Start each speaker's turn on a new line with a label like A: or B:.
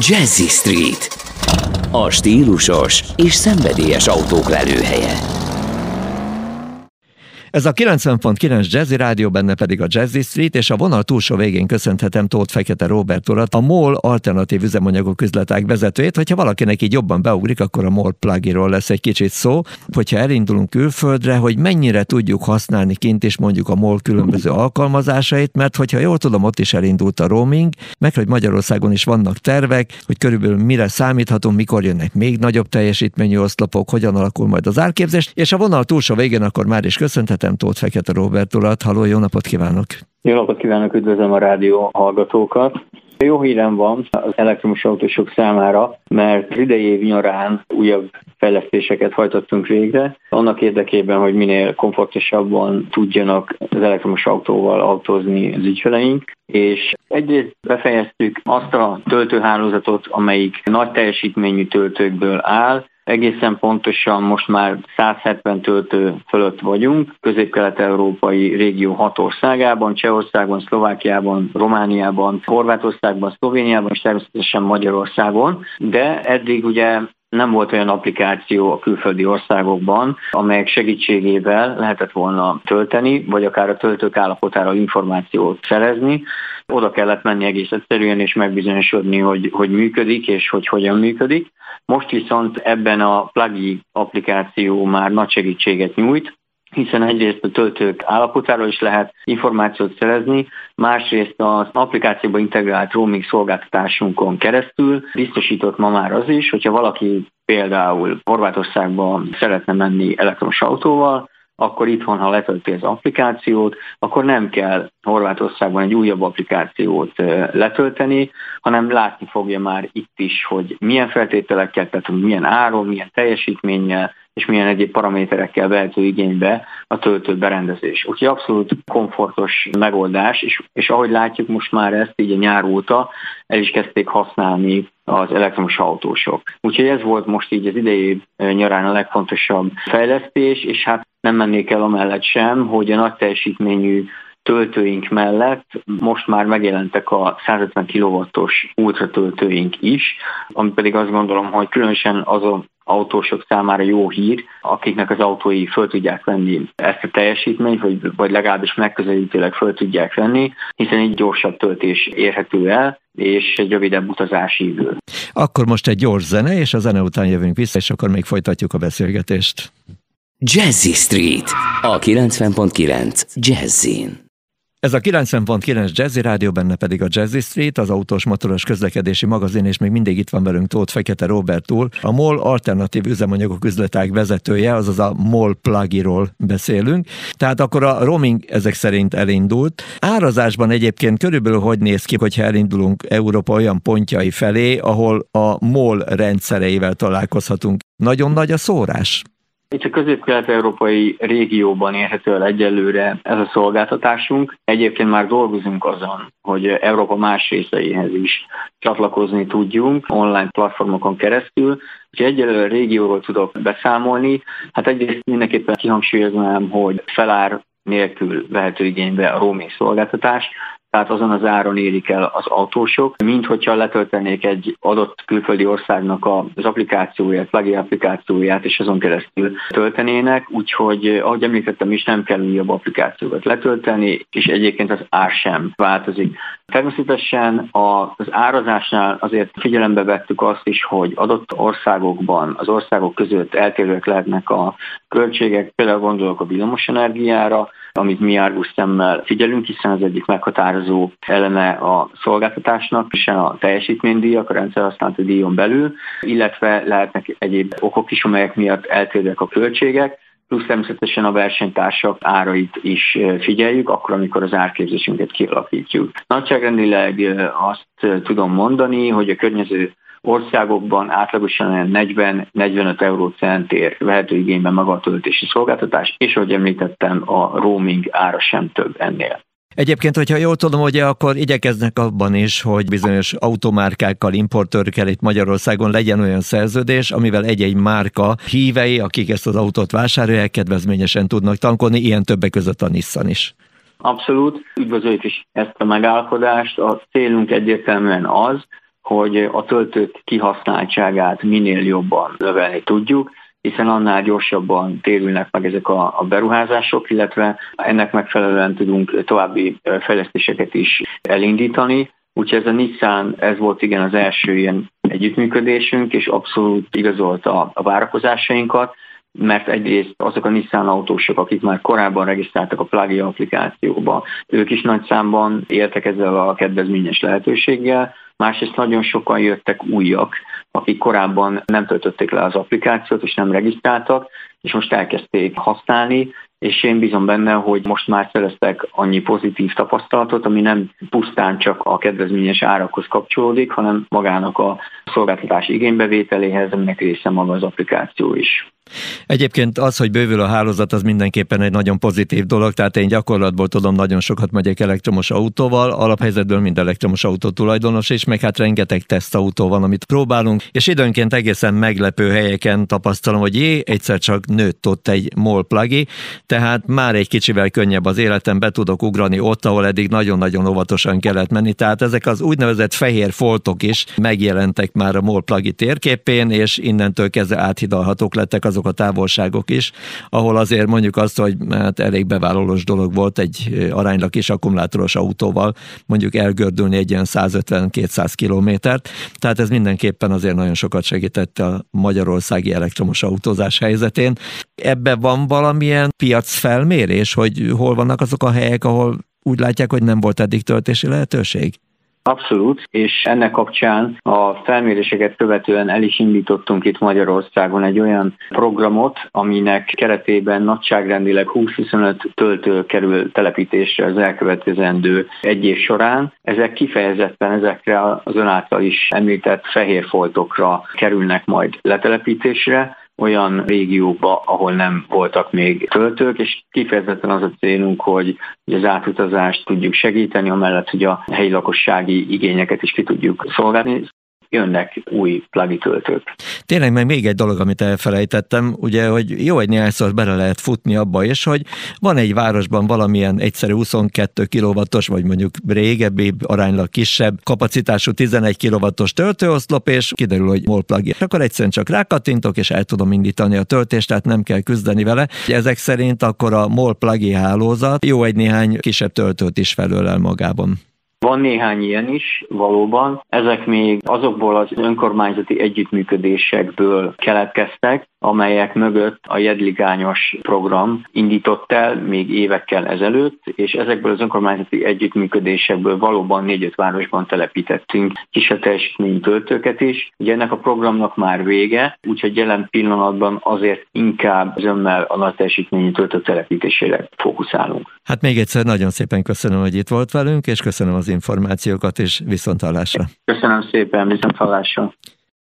A: Jazzy Street. A stílusos és szenvedélyes autók lelőhelye.
B: Ez a 90.9 Jazzy Rádió, benne pedig a Jazzy Street, és a vonal túlsó végén köszönhetem Tóth Fekete Robert urat, a MOL alternatív üzemanyagok üzletág vezetőjét. Hogyha valakinek így jobban beugrik, akkor a MOL plugiról lesz egy kicsit szó. Hogyha elindulunk külföldre, hogy mennyire tudjuk használni kint is mondjuk a MOL különböző alkalmazásait, mert hogyha jól tudom, ott is elindult a roaming, meg hogy Magyarországon is vannak tervek, hogy körülbelül mire számíthatunk, mikor jönnek még nagyobb teljesítményű oszlopok, hogyan alakul majd az árképzés, és a vonal túlsó végén akkor már is köszönhetem köszönhetem Tóth Fekete Robert urat. Halló, jó napot kívánok!
C: Jó napot kívánok, üdvözlöm a rádió hallgatókat! Jó hírem van az elektromos autósok számára, mert idei év nyarán újabb fejlesztéseket hajtottunk végre, annak érdekében, hogy minél komfortosabban tudjanak az elektromos autóval autózni az ügyfeleink, és egyrészt befejeztük azt a töltőhálózatot, amelyik nagy teljesítményű töltőkből áll, Egészen pontosan most már 170 töltő fölött vagyunk, közép-kelet-európai régió hat országában, Csehországban, Szlovákiában, Romániában, Horvátországban, Szlovéniában és természetesen Magyarországon, de eddig ugye nem volt olyan applikáció a külföldi országokban, amelyek segítségével lehetett volna tölteni, vagy akár a töltők állapotára információt szerezni. Oda kellett menni egész egyszerűen és megbizonyosodni, hogy, hogy működik és hogy hogyan működik. Most viszont ebben a plugin applikáció már nagy segítséget nyújt, hiszen egyrészt a töltők állapotáról is lehet információt szerezni, másrészt az applikációba integrált roaming szolgáltatásunkon keresztül biztosított ma már az is, hogyha valaki például Horvátországba szeretne menni elektromos autóval, akkor itthon, ha letölti az applikációt, akkor nem kell Horvátországban egy újabb applikációt letölteni, hanem látni fogja már itt is, hogy milyen feltételekkel, tehát milyen áron, milyen teljesítménnyel, és milyen egyéb paraméterekkel vehető igénybe a töltő berendezés. Úgyhogy abszolút komfortos megoldás, és, és ahogy látjuk most már ezt így a nyár óta el is kezdték használni az elektromos autósok. Úgyhogy ez volt most így az idei nyarán a legfontosabb fejlesztés, és hát nem mennék el amellett sem, hogy a nagy teljesítményű töltőink mellett most már megjelentek a 150 kW-os ultratöltőink is, ami pedig azt gondolom, hogy különösen azon autósok számára jó hír, akiknek az autói föl tudják venni ezt a teljesítményt, vagy, vagy legalábbis megközelítőleg föl tudják venni, hiszen így gyorsabb töltés érhető el, és egy rövidebb utazási idő.
B: Akkor most egy gyors zene, és a zene után jövünk vissza, és akkor még folytatjuk a beszélgetést.
A: Jazzy Street, a 90.9 Jazzin.
B: Ez a 90.9 Jazzy Rádió, benne pedig a Jazzy Street, az autós motoros közlekedési magazin, és még mindig itt van velünk Tóth Fekete Robert úr, a MOL alternatív üzemanyagok üzletág vezetője, azaz a MOL plugiról beszélünk. Tehát akkor a roaming ezek szerint elindult. Árazásban egyébként körülbelül hogy néz ki, hogyha elindulunk Európa olyan pontjai felé, ahol a MOL rendszereivel találkozhatunk. Nagyon nagy a szórás?
C: Itt a közép-kelet-európai régióban érhető el egyelőre ez a szolgáltatásunk. Egyébként már dolgozunk azon, hogy Európa más részeihez is csatlakozni tudjunk online platformokon keresztül. Úgyhogy egyelőre a régióról tudok beszámolni. Hát egyrészt mindenképpen kihangsúlyoznám, hogy felár nélkül vehető igénybe a roaming szolgáltatás, tehát azon az áron érik el az autósok, mint hogyha letöltenék egy adott külföldi országnak az applikációját, plugin applikációját, és azon keresztül töltenének, úgyhogy ahogy említettem is, nem kell újabb applikációkat letölteni, és egyébként az ár sem változik. Természetesen az árazásnál azért figyelembe vettük azt is, hogy adott országokban, az országok között eltérőek lehetnek a költségek, például gondolok a villamosenergiára, amit mi árgus szemmel figyelünk, hiszen az egyik meghatározó eleme a szolgáltatásnak, és a teljesítménydíjak, a rendszerhasználati díjon belül, illetve lehetnek egyéb okok is, amelyek miatt eltérőek a költségek, plusz természetesen a versenytársak árait is figyeljük, akkor, amikor az árképzésünket kialakítjuk. Nagyságrendileg azt tudom mondani, hogy a környező országokban átlagosan 40-45 eurócentért vehető igénybe maga a töltési szolgáltatás, és ahogy említettem, a roaming ára sem több ennél.
B: Egyébként, hogyha jól tudom, hogy akkor igyekeznek abban is, hogy bizonyos automárkákkal, importőrkel itt Magyarországon legyen olyan szerződés, amivel egy-egy márka hívei, akik ezt az autót vásárolják, kedvezményesen tudnak tankolni, ilyen többek között a Nissan is.
C: Abszolút, üdvözöljük is ezt a megállapodást. A célunk egyértelműen az, hogy a töltők kihasználtságát minél jobban növelni tudjuk, hiszen annál gyorsabban térülnek meg ezek a, a beruházások, illetve ennek megfelelően tudunk további fejlesztéseket is elindítani. Úgyhogy ez a Nissan, ez volt igen az első ilyen együttműködésünk, és abszolút igazolta a várakozásainkat, mert egyrészt azok a Nissan autósok, akik már korábban regisztráltak a Plagi applikációba, ők is nagy számban éltek ezzel a kedvezményes lehetőséggel, másrészt nagyon sokan jöttek újak, akik korábban nem töltötték le az applikációt és nem regisztráltak, és most elkezdték használni, és én bízom benne, hogy most már szereztek annyi pozitív tapasztalatot, ami nem pusztán csak a kedvezményes árakhoz kapcsolódik, hanem magának a szolgáltatás igénybevételéhez, aminek része maga az applikáció is.
B: Egyébként az, hogy bővül a hálózat, az mindenképpen egy nagyon pozitív dolog, tehát én gyakorlatból tudom, nagyon sokat megyek elektromos autóval, alaphelyzetből mind elektromos autó tulajdonos, és meg hát rengeteg tesztautó van, amit próbálunk, és időnként egészen meglepő helyeken tapasztalom, hogy jé, egyszer csak nőtt ott egy MOL plagi, tehát már egy kicsivel könnyebb az életem, be tudok ugrani ott, ahol eddig nagyon-nagyon óvatosan kellett menni, tehát ezek az úgynevezett fehér foltok is megjelentek már a MOL plagi térképén, és innentől kezdve áthidalhatók lettek az azok a távolságok is, ahol azért mondjuk azt, hogy hát elég bevállalós dolog volt egy aránylag kis akkumulátoros autóval mondjuk elgördülni egy ilyen 150-200 kilométert, tehát ez mindenképpen azért nagyon sokat segített a magyarországi elektromos autózás helyzetén. Ebben van valamilyen piacfelmérés, hogy hol vannak azok a helyek, ahol úgy látják, hogy nem volt eddig töltési lehetőség?
C: Abszolút, és ennek kapcsán a felméréseket követően el is indítottunk itt Magyarországon egy olyan programot, aminek keretében nagyságrendileg 20-25 töltő kerül telepítésre az elkövetkezendő egy év során. Ezek kifejezetten ezekre az ön által is említett fehér foltokra kerülnek majd letelepítésre, olyan régiókba, ahol nem voltak még töltők, és kifejezetten az a célunk, hogy az átutazást tudjuk segíteni, amellett, hogy a helyi lakossági igényeket is ki tudjuk szolgálni jönnek új plagi töltők.
B: Tényleg meg még egy dolog, amit elfelejtettem, ugye, hogy jó egy néhányszor bele lehet futni abba is, hogy van egy városban valamilyen egyszerű 22 kW-os, vagy mondjuk régebbi, aránylag kisebb kapacitású 11 kW-os töltőoszlop, és kiderül, hogy MOL plug Akkor egyszerűen csak rákattintok, és el tudom indítani a töltést, tehát nem kell küzdeni vele. Ezek szerint akkor a MOL plug hálózat jó egy néhány kisebb töltőt is felölel magában.
C: Van néhány ilyen is, valóban. Ezek még azokból az önkormányzati együttműködésekből keletkeztek, amelyek mögött a jedligányos program indított el még évekkel ezelőtt, és ezekből az önkormányzati együttműködésekből valóban négy-öt városban telepítettünk kisebb teljesítményű töltőket is. Ugye ennek a programnak már vége, úgyhogy jelen pillanatban azért inkább zömmel a nagy teljesítményű töltő telepítésére fókuszálunk.
B: Hát még egyszer nagyon szépen köszönöm, hogy itt volt velünk, és köszönöm információkat, és viszontalásra.
C: Köszönöm szépen, viszontalásra.